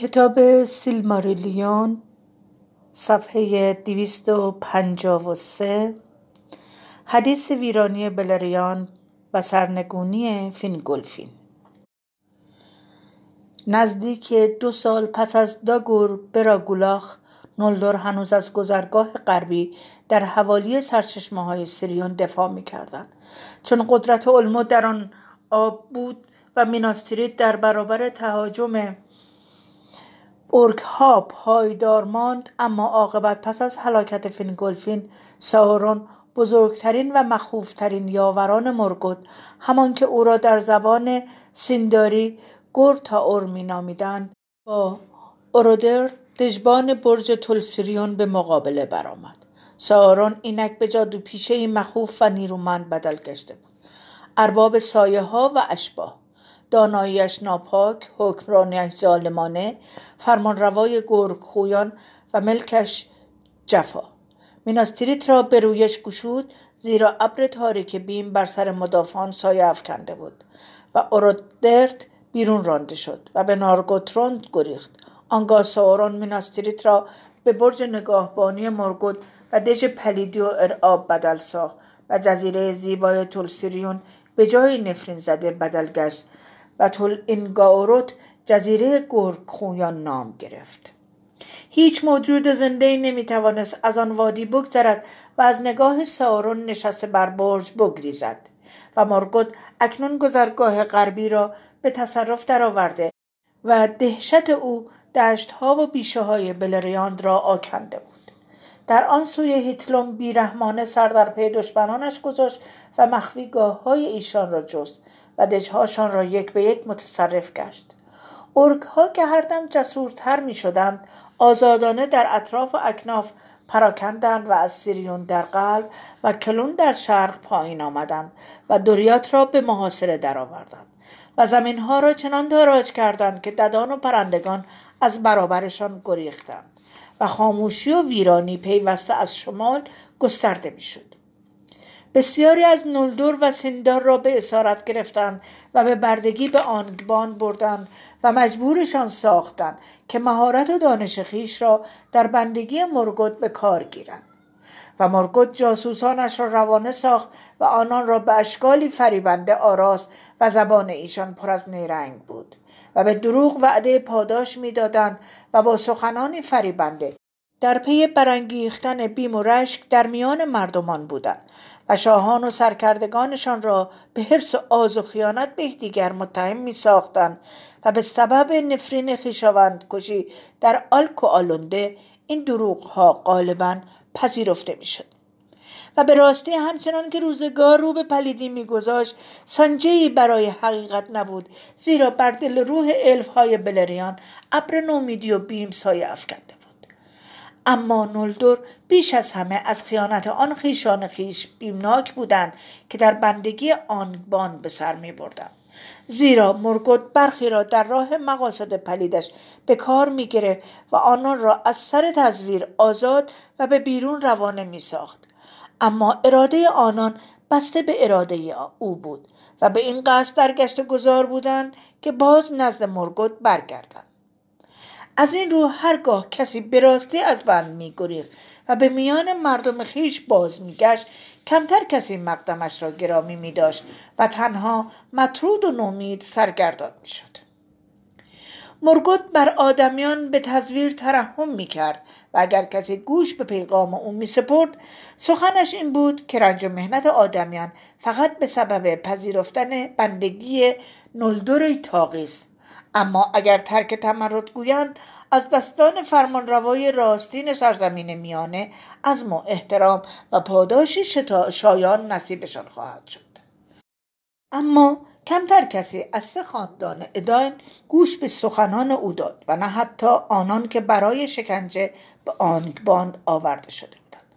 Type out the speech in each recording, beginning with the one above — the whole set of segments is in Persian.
کتاب سیلماریلیون صفحه 253 حدیث ویرانی بلریان و سرنگونی فینگولفین نزدیک دو سال پس از داگور براگولاخ نولدور هنوز از گذرگاه غربی در حوالی سرچشمه های سریون دفاع می کردن. چون قدرت علمو در آن آب بود و میناس تیریت در برابر تهاجم ها پایدار ماند اما عاقبت پس از هلاکت فینگولفین ساورون بزرگترین و مخوفترین یاوران مورگوت همان که او را در زبان سینداری گورتائور می نامیدند با اورودرت دژبان برج تول سیریون به مقابله برآمد. ساورون اینک به جادو پیشه مخوف و نیرومند بدل گشته بود. ارباب سایه ها و اشباه داناییش ناپاک حکمرانیش ظالمانه فرمانروای گرگخویان و ملکش جفا. میناستریت را به رویش گشود زیرا ابر تاریک بیم بر سر مدافعان سایه افکنده بود و اورودرت بیرون رانده شد و به نارگوتروند گریخت. آنگاه ساورون میناستریت را به برج نگاهبانی مرگود و دژ پلیدی و ارعاب بدل ساخت و جزیره زیبای تولسیریون به جای نفرین زده بدل گشت و تول اینگاوروت جزیره گرگخویان نام گرفت. هیچ موجود زنده ای نمی‌توانست از آن وادی بگذرد و از نگاه سارون نشسته بر برج بگریزد و مارگوت اکنون گذرگاه غربی را به تصرف درآورده و دهشت او دشتها و بیشه های بلریاند را آکنده بود. در آن سوی هیتلوم بیرحمانه سر در پی دشمنانش گذاشت و مخفیگاه های ایشان را جست و دژهاشان را یک به یک متصرف گشت. ارک ها که هر دم جسورتر می شدند آزادانه در اطراف و اکناف پراکندند و از سیریون در قلب و کلون در شرق پایین آمدند و دوریات را به محاصره درآوردند و زمین ها را چنان داراج کردند که ددان و پرندگان از برابرشان گریختند. و خاموشی و ویرانی پیوسته از شمال گسترده می‌شد. بسیاری از نولدور و سندار را به اسارت گرفتند و به بردگی به آنگبان بردند و مجبورشان ساختند که مهارت و دانش خیش را در بندگی مرگوت به کار گیرند. و مرگوت جاسوسانش را روانه ساخت و آنان را به اشکالی فریبنده آراست و زبان ایشان پر از نیرنگ بود و به دروغ وعده پاداش می‌دادند و با سخنانی فریبنده در پی برانگیختن بیم و رشک در میان مردمان بودند و شاهان و سرکردگانشان را به حرس و آز و خیانت به یکدیگر متهم می ساختند و به سبب نفرین خویشاوند کشی در آلک و آلونده این دروغ ها غالبا پذیرفته می شد. و به راستی همچنان که روزگار رو به پلیدی میگذاشت سنجهای برای حقیقت نبود زیرا بر دل روح الف های بلریان ابر نومیدی و بیم سایه افکنده اما نولدور بیش از همه از خیانت آن خیشان خیش بیمناک بودند که در بندگی آنگبان به سر می بردن. زیرا مرگوت برخی را در راه مقاصد پلیدش به کار می گرفت و آنان را از سر تزویر آزاد و به بیرون روانه می ساخت. اما اراده آنان بسته به اراده او بود و به این قصد در گشت گذار بودند که باز نزد مرگوت برگردند. از این رو هرگاه کسی به راستی از بند میگریخت و به میان مردم خیش باز میگشت کمتر کسی مقدمش را گرامی می داشت و تنها مطرود و نومید سرگردان می شد. مرگوت بر آدمیان به تزویر ترحم می کرد و اگر کسی گوش به پیغام او می سپرد سخنش این بود که رنج و مهنت آدمیان فقط به سبب پذیرفتن بندگی نلدوری تاقیست اما اگر ترک تمرد گویند از دستان فرمانروای راستین سرزمین میانه از ما احترام و پاداشی شایان نصیبشان خواهد شد. اما کمتر کسی از سه خاندان اداین گوش به سخنان او داد و نه حتی آنان که برای شکنجه به آنگباند آورده شده بودند.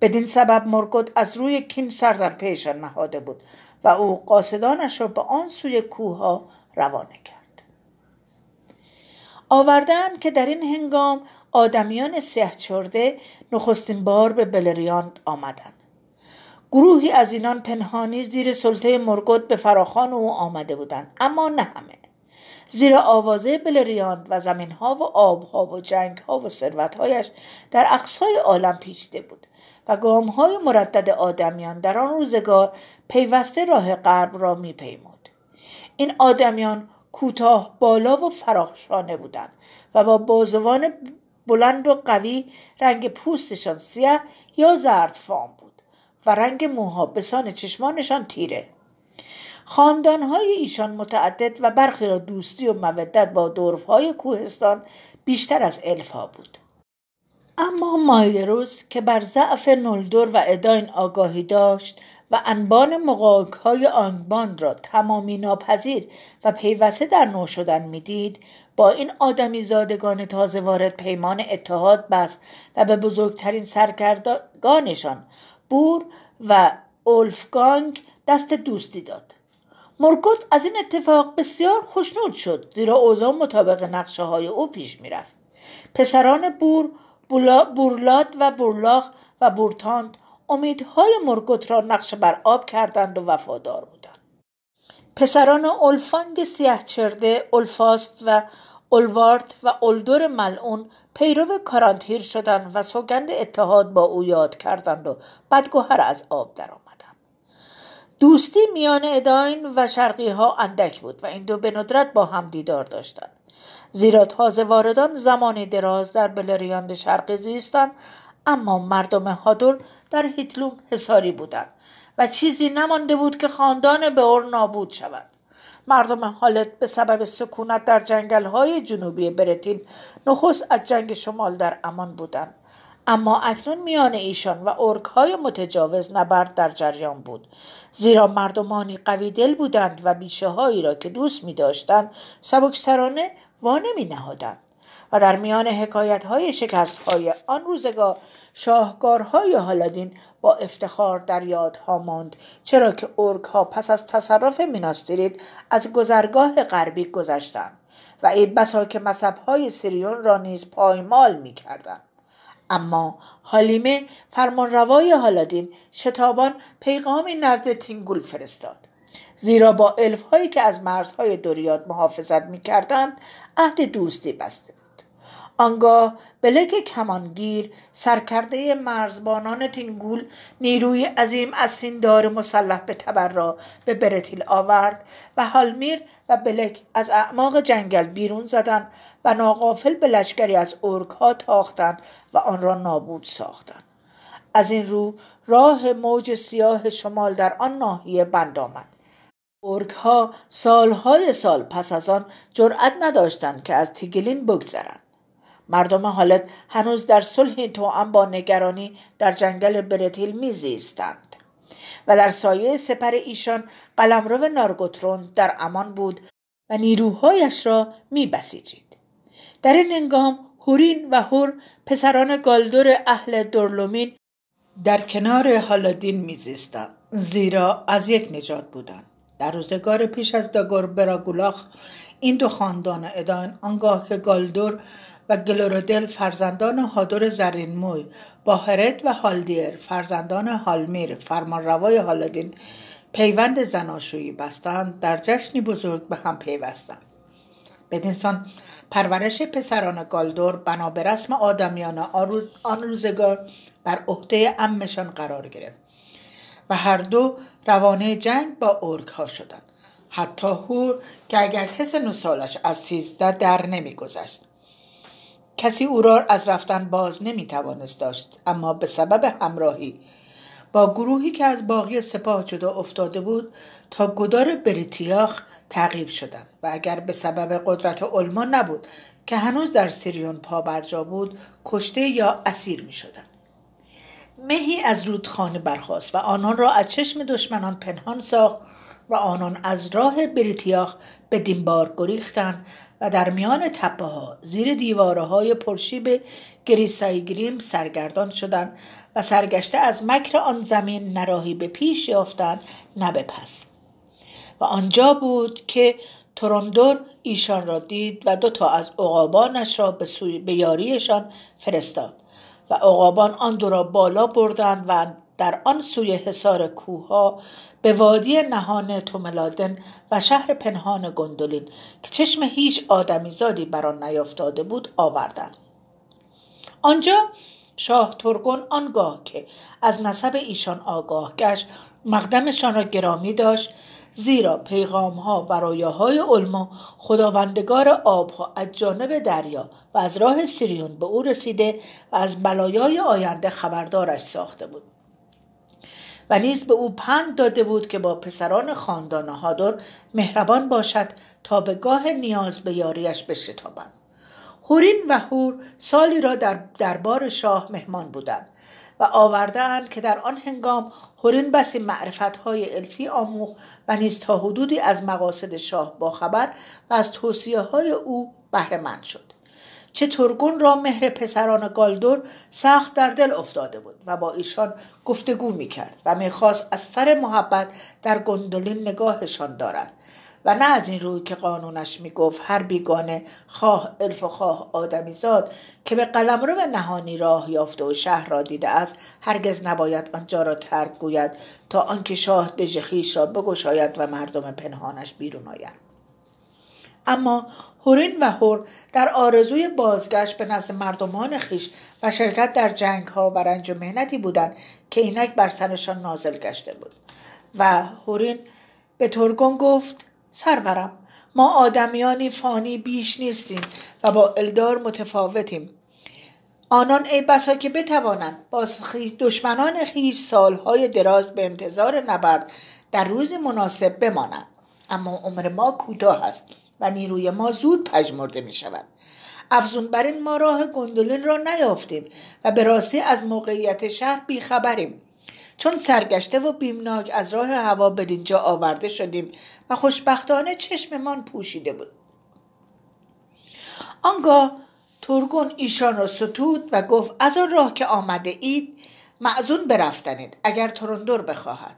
بدین سبب مرگوت از روی کین سر در پیشان نهاده بود و او قاصدانش را به آن سوی کوه روانه کرد. آوردن که در این هنگام آدمیان سیه چرده نخستین بار به بلریاند آمدند گروهی از اینان پنهانی زیر سلطه مرگوت به فراخان او آمده بودند اما نه همه. زیرا آوازه بلریاند و زمینها و آبها و جنگها و ثروتهایش در اقصای عالم پیچیده بود و گامهای مردد آدمیان در آن روزگار پیوسته راه غرب را میپیمود. این آدمیان کوتاه بالا و فراخشانه بودند و با بازوان بلند و قوی رنگ پوستشان سیاه یا زرد فام بود و رنگ موها به سان چشمانشان تیره. خاندانهای ایشان متعدد و برخی را دوستی و مودت با دورفهای کوهستان بیشتر از الفها بود. اما مایلروس که بر ضعف نلدور و اداین آگاهی داشت و انبان مقاک های آنبان را تمامی ناپذیر و پیوسته در نو شدن می‌دید با این آدمی زادگان تازه وارد پیمان اتحاد بست و به بزرگترین سرکردگانشان بور و اولفگانگ دست دوستی داد. مرگوت از این اتفاق بسیار خوشنود شد زیرا اوضاع مطابق نقشه های او پیش می‌رفت. پسران بور بورلاد و بورلاخ و بورتاند امیدهای مرگوت را نقشه بر آب کردند و وفادار بودند. پسران اولفانگ سیاه چرده اولفاست و اولوارد و اولدور ملعون پیرو کارانتیر شدند و سوگند اتحاد با او یاد کردند و بدگوهر از آب درآمدند. دوستی میان اداین و شرقی ها اندک بود و این دو به ندرت با هم دیدار داشتند. زیرا تازه واردان زمانی دراز در بلریاند شرقی زیستند اما مردم هادور در هیتلوم حساری بودند و چیزی نمانده بود که خاندان اور نابود شود مردم حالت به سبب سکونت در جنگل های جنوبی برتین نخست از جنگ شمال در امان بودند. اما اکنون میان ایشان و ارک های متجاوز نبرد در جریان بود زیرا مردمانی قوی دل بودند و بیشه هایی را که دوست می داشتند سبکسرانه وانه می نهادند و در میان حکایت های شکست های آن روزگار شاهکارهای هالادین با افتخار در یادها ماند چرا که ارک ها پس از تصرف میناسترید از گذرگاه غربی گذشتند و این بسا که مذهب های سیریون را نیز پایمال می کردند. اما حالیمه فرمانروای هالادین شتابان پیغامی نزد تینگول فرستاد. زیرا با الف هایی که از مرزهای دوریاد محافظت می‌کردند عهد دوستی بسته. آنگاه بلک کمانگیر سرکرده مرزبانان تینگول نیروی عظیم از سیندار مسلح به تبر را به برتیل آورد و هالمیر و بلک از اعماق جنگل بیرون زدند و ناقافل به لشکری از ارک ها تاختند و آن را نابود ساختند. از این رو راه موج سیاه شمال در آن ناحیه بند آمد. ارک ها سالهای سال پس از آن جرأت نداشتند که از تیگلین بگذرند. مردم حالت هنوز در صلح توأم با نگرانی در جنگل برتیل میزیستند. و در سایه سپر ایشان قلمرو نارگوترون در امان بود و نیروهایش را میبسیجید. در این هنگام هورین و هور پسران گالدور اهل دورلومین در کنار هالادین میزیستند زیرا از یک نجات بودند. در روزگار پیش از داگور براگولاخ این دو خاندان ادان آنگاه که گالدور گلورودل فرزندان هادور زرین موی با هرد و هالدیر فرزندان هالمیر فرمانروای هالادین پیوند زناشویی بستند در جشنی بزرگ به هم پیوستند. بدینسان پرورش پسران گالدور بنا به رسم آدمیان آن روزگار بر عهده امشان قرار گرفت و هر دو روانه جنگ با ارک ها شدند. حتی هور که اگرچه سن سالش از سیزده در نمیگذشت. کسی او را از رفتن باز نمی توانست داشت اما به سبب همراهی با گروهی که از باقی سپاه جدا افتاده بود تا گدار بریتیاخ تعقیب شدند و اگر به سبب قدرت علما نبود که هنوز در سیریون پا برجا بود کشته یا اسیر می شدند. مهی از رودخانه برخاست و آنان را از چشم دشمنان پنهان ساخت و آنان از راه بریتیاخ به دینبار گریختند و در میان تپه ها زیر دیواره های پرشیب گریسایگریم سرگردان شدند و سرگشته از مکر آن زمین نراهی به پیش یافتند نه به پس. و آنجا بود که تورندور ایشان را دید و دو تا از عقابانش را به, به یاریشان فرستاد و عقابان آن دو را بالا بردند و در آن سوی حصار کوها به وادی نهان توملادن و شهر پنهان گندولین که چشم هیچ آدمیزادی بر آن نیافتاده بود آوردند. آنجا شاه ترگون آنگاه که از نسب ایشان آگاه گشت مقدمشان را گرامی داشت زیرا پیغام ها و های علما خداوندگار آبها از جانب دریا و از راه سیریون به او رسیده و از بلایای آینده خبردارش ساخته بود. و نیز به او پند داده بود که با پسران خاندان هادر مهربان باشد تا به گاه نیاز به یاریش بشتابند هورین و هور سالی را در دربار شاه مهمان بودند و آوردهاند که در آن هنگام هورین بسی معرفت های الفی آموخ و نیز تا حدودی از مقاصد شاه باخبر و از توصیه های او بهره شد. چه ترگون را مهر پسران گالدور سخت در دل افتاده بود و با ایشان گفتگو می کرد و می‌خواست از سر محبت در گندولین نگاهشان دارد. و نه از این روی که قانونش می‌گفت هر بیگانه خواه الف و خواه آدمیزاد که به قلمرو نهانی راه یافته و شهر را دیده است هرگز نباید آنجا را ترک گوید تا آنکه شاه دژ خویش را بگشاید و مردم پنهانش بیرون آیند اما هورین و هور در آرزوی بازگشت به نزد مردمان خیش و شرکت در جنگ ها و رنج و مهنتی بودند که اینک بر سرشان نازل گشته بود. و هورین به ترگون گفت سرورم ما آدمیانی فانی بیش نیستیم و با الدار متفاوتیم. آنان ای بسا که بتوانند با دشمنان خیش سالهای دراز به انتظار نبرد در روز مناسب بمانند. اما عمر ما کوتاه است. و نیروی ما زود پژمرده می شود افزون بر این ما راه گندولین را نیافتیم و به راستی از موقعیت شهر بیخبریم. چون سرگشته و بیمناک از راه هوا به دینجا آورده شدیم و خوشبختانه چشممان پوشیده بود. آنگاه ترگون ایشان را ستود و گفت از آن راه که آمده اید معزون برفتنید اگر ترندر بخواهد.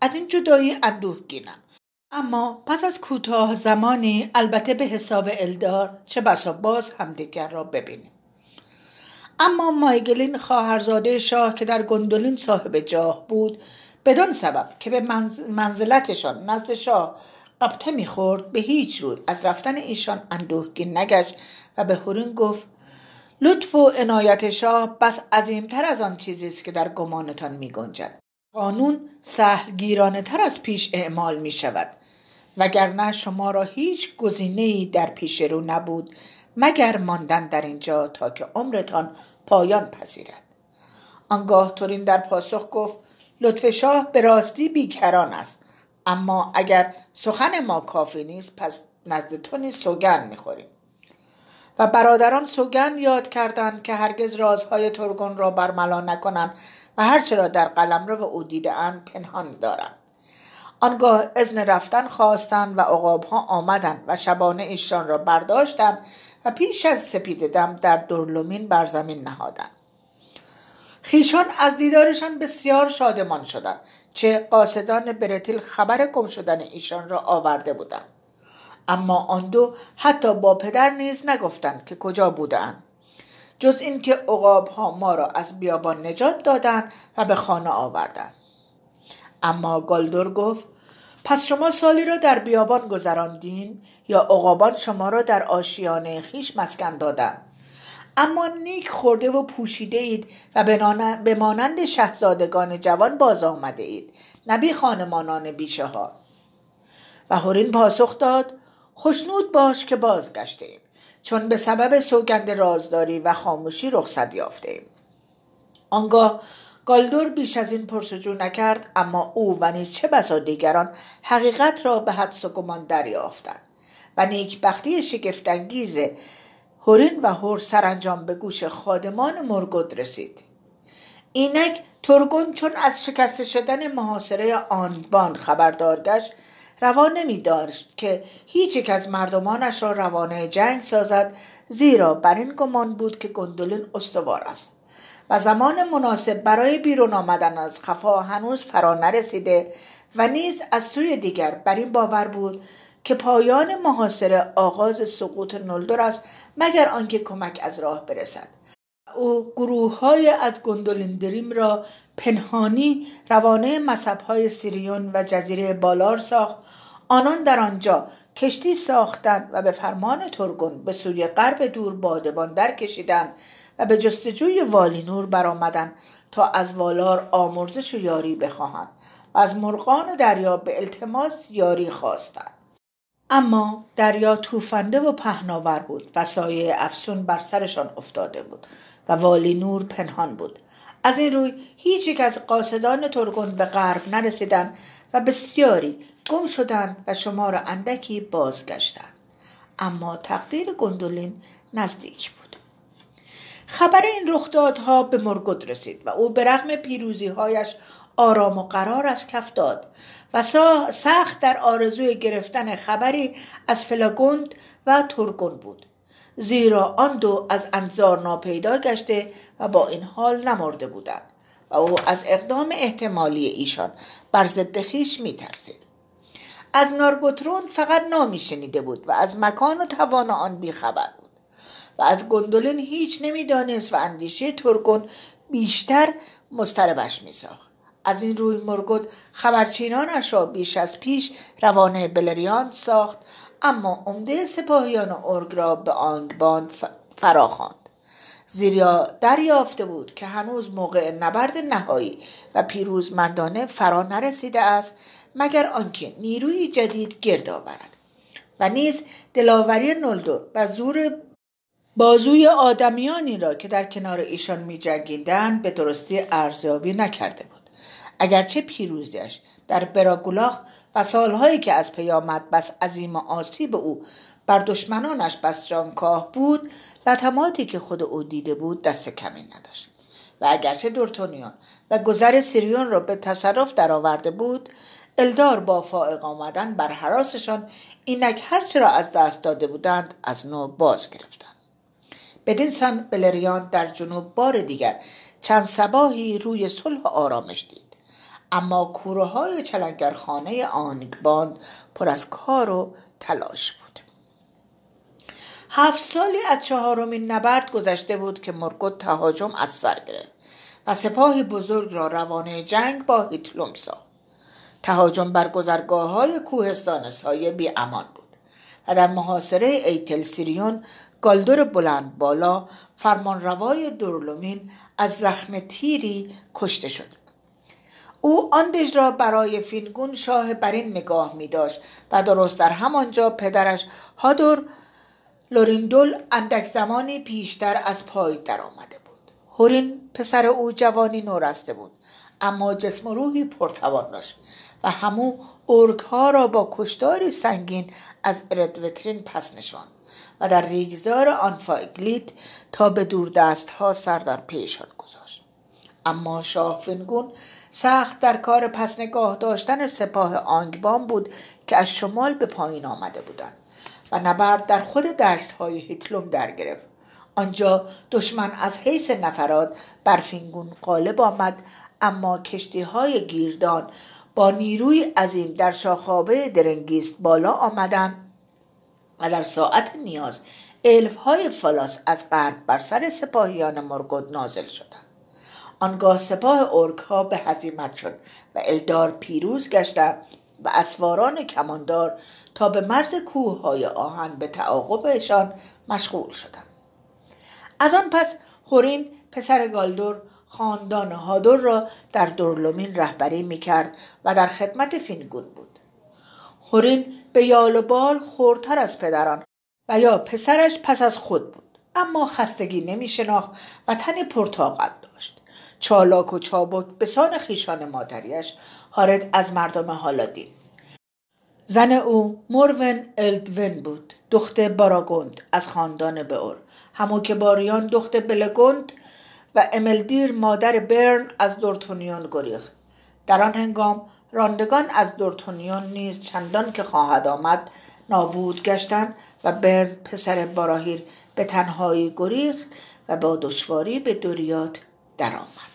از این جدایی اندوه گینم اما پس از کوتاه زمانی البته به حساب الدار چه بسا باز همدیگر را ببینیم اما مایگلین خواهرزاده شاه که در گندولین صاحب جاه بود بدان سبب که به منزلتشان نزد شاه قبطه می‌خورد به هیچ روی از رفتن ایشان اندوهگین نگشت و به هورین گفت لطف و عنایت شاه بس عظیمتر از آن چیزی است که در گمانتان می گنجد. قانون سهلگیرانه تر از پیش اعمال می شود وگرنه شما را هیچ گزینه در پیش رو نبود مگر ماندن در اینجا تا که عمرتان پایان پذیرد. آنگاه تورین در پاسخ گفت لطف شاه به راستی بیکران است اما اگر سخن ما کافی نیست پس نزد تو نیز سوگن می‌خوریم. و برادران سوگن یاد کردند که هرگز رازهای ترگون را برملا نکنند و هرچه را در قلمرو او دیدهاند پنهان دارند. آنگاه ازن رفتن خواستند و عقابها آمدند و شبانه ایشان را برداشتند و پیش از سپید دم در درلومین بر زمین نهادند. خیشان از دیدارشان بسیار شادمان شدند چه قاصدان برتیل خبر گم شدن ایشان را آورده بودند. اما آن دو حتی با پدر نیز نگفتند که کجا بودند. جز اینکه عقاب ها ما را از بیابان نجات دادند و به خانه آوردند. اما گالدور گفت پس شما سالی را در بیابان گذراندین یا عقابان شما را در آشیانه خیش مسکن دادن؟ اما نیک خورده و پوشیده اید و به مانند شهزادگان جوان باز آمده اید نبی خانمانان بیشه ها و هورین پاسخ داد خوشنود باش که بازگشته ایم چون به سبب سوگند رازداری و خاموشی رخصت یافته ایم. آنگاه گالدور بیش از این پرسجو نکرد اما او و نیز چه بسا دیگران حقیقت را به حدس و گمان دریافتند و نیکبختی شگفتانگیز هورین و هور سرانجام به گوش خادمان مرگود رسید. اینک ترگون چون از شکسته شدن محاصره آنبان خبردار گشت روا نمی داشت که هیچ یک از مردمانش را روانه جنگ سازد زیرا بر این گمان بود که گندولین استوار است. و زمان مناسب برای بیرون آمدن از خفا هنوز فرا نرسیده و نیز از سوی دیگر بر این باور بود که پایان محاصره آغاز سقوط نلدر است مگر آنکه کمک از راه برسد. او گروه های از گندولندریم را پنهانی روانه مذهب های سیریون و جزیره بالار ساخت. آنان در آنجا کشتی ساختند و به فرمان ترگون به سوی غرب دور بادبان در کشیدند و به جستجوی والینور برآمدند تا از والار آمرزش و یاری بخواهند و از مرغان دریا به التماس یاری خواستند. اما دریا توفنده و پهناور بود و سایه افسون بر سرشان افتاده بود و والی نور پنهان بود. از این روی هیچ یک از قاصدان ترگند به غرب نرسیدند و بسیاری گم شدند و شمار اندکی بازگشتند. اما تقدیر گندولین نزدیک بود. خبر این رخدادها به مرگود رسید و او به رغم پیروزیهایش آرام و قرار از کف داد و سخت در آرزوی گرفتن خبری از فلاگوند و ترگون بود زیرا آن دو از انظار ناپیدا گشته و با این حال نمرده بودند و او از اقدام احتمالی ایشان بر ضد خویش میترسید. از نارگوترون فقط نامی شنیده بود و از مکان و توان آن بیخبر بود. و از گندولین هیچ نمی‌دانست و اندیشه ترکون بیشتر مستربش میساخت. از این روی مرگود خبرچینانش را بیش از پیش روانه بلریان ساخت اما عمده سپاهیان ارگ را به آنگباند فراخواند. زیرا دریافته بود که هنوز موقع نبرد نهایی و پیروزمندانه فرا نرسیده است مگر آنکه نیروی جدید گرد آورد. و نیز دلاوری نلدو و زور بازوی آدمیانی را که در کنار ایشان می به درستی ارزیابی نکرده بود. اگرچه پیروزیش در براگولاخ و سالهایی که از پیامد بس عظیم آسیب او بر دشمنانش بس جانکاه بود لطماتی که خود او دیده بود دست کمی نداشت. و اگرچه دورتونیون و گذر سیریون را به تصرف درآورده بود الدار با فائق آمدن بر حراسشان اینک هرچه را از دست داده بودند از نو باز گرفتند. بدین سان بلریان در جنوب بار دیگر چند سباهی روی صلح آرامش دید. اما کوره های چلنگرخانه آنگباند پر از کار و تلاش بود. هفت سالی از چهارمین نبرد گذشته بود که مرگوت تهاجم از سر گرفت و سپاهی بزرگ را روانه جنگ با هیتلوم ساخت. تهاجم بر گذرگاه های کوهستان سایه بی امان بود و در محاصره ایتل سیریون گالدور بلند بالا فرمانروای دورلومین از زخم تیری کشته شد. او آن دژ را برای فینگون شاه بر این نگاه می داشت و درست در همانجا پدرش هادور لوریندول اندک زمانی پیشتر از پای آمده بود. هورین پسر او جوانی نورسته بود اما جسم و روحی پرتوان داشت و همو ارک ها را با کشتاری سنگین از اردوترین پس نشاند. و در ریگزار آنفایگلیت تا به دور دست ها سر در پیشان گذاشت. اما شاه فنگون سخت در کار پس نگاه داشتن سپاه آنگبان بود که از شمال به پایین آمده بودند و نبرد در خود دشت های هیتلوم در گرفت. آنجا دشمن از حیث نفرات بر فینگون غالب آمد اما کشتی های گیردان با نیروی عظیم در شاخابه درنگیست بالا آمدند و در ساعت نیاز الف های فلاس از غرب بر سر سپاهیان مرگود نازل شدند. آنگاه سپاه اورک ها به هزیمت شد و الدار پیروز گشتند و اسواران کماندار تا به مرز کوه های آهن به تعاقبشان مشغول شدند. از آن پس هورین پسر گالدور خاندان هادور را در دورلومین رهبری می کرد و در خدمت فینگون بود. هورین به یال و بال خورتر از پدران و یا پسرش پس از خود بود. اما خستگی نمی شناخت و تن پرتاقت داشت. چالاک و چابک به سان خیشان مادریش خارج از مردم هالادین. زن او مورون الدون بود دخت باراگوند از خاندان بئور. همو که باریان دخت بلگوند و املدیر مادر برن از دورتونیون گریخت. در آن هنگام راندگان از دورتونیون نیز چندان که خواهد آمد نابود گشتند و برن پسر باراهیر به تنهایی گریخت و با دشواری به دوریات درآمد.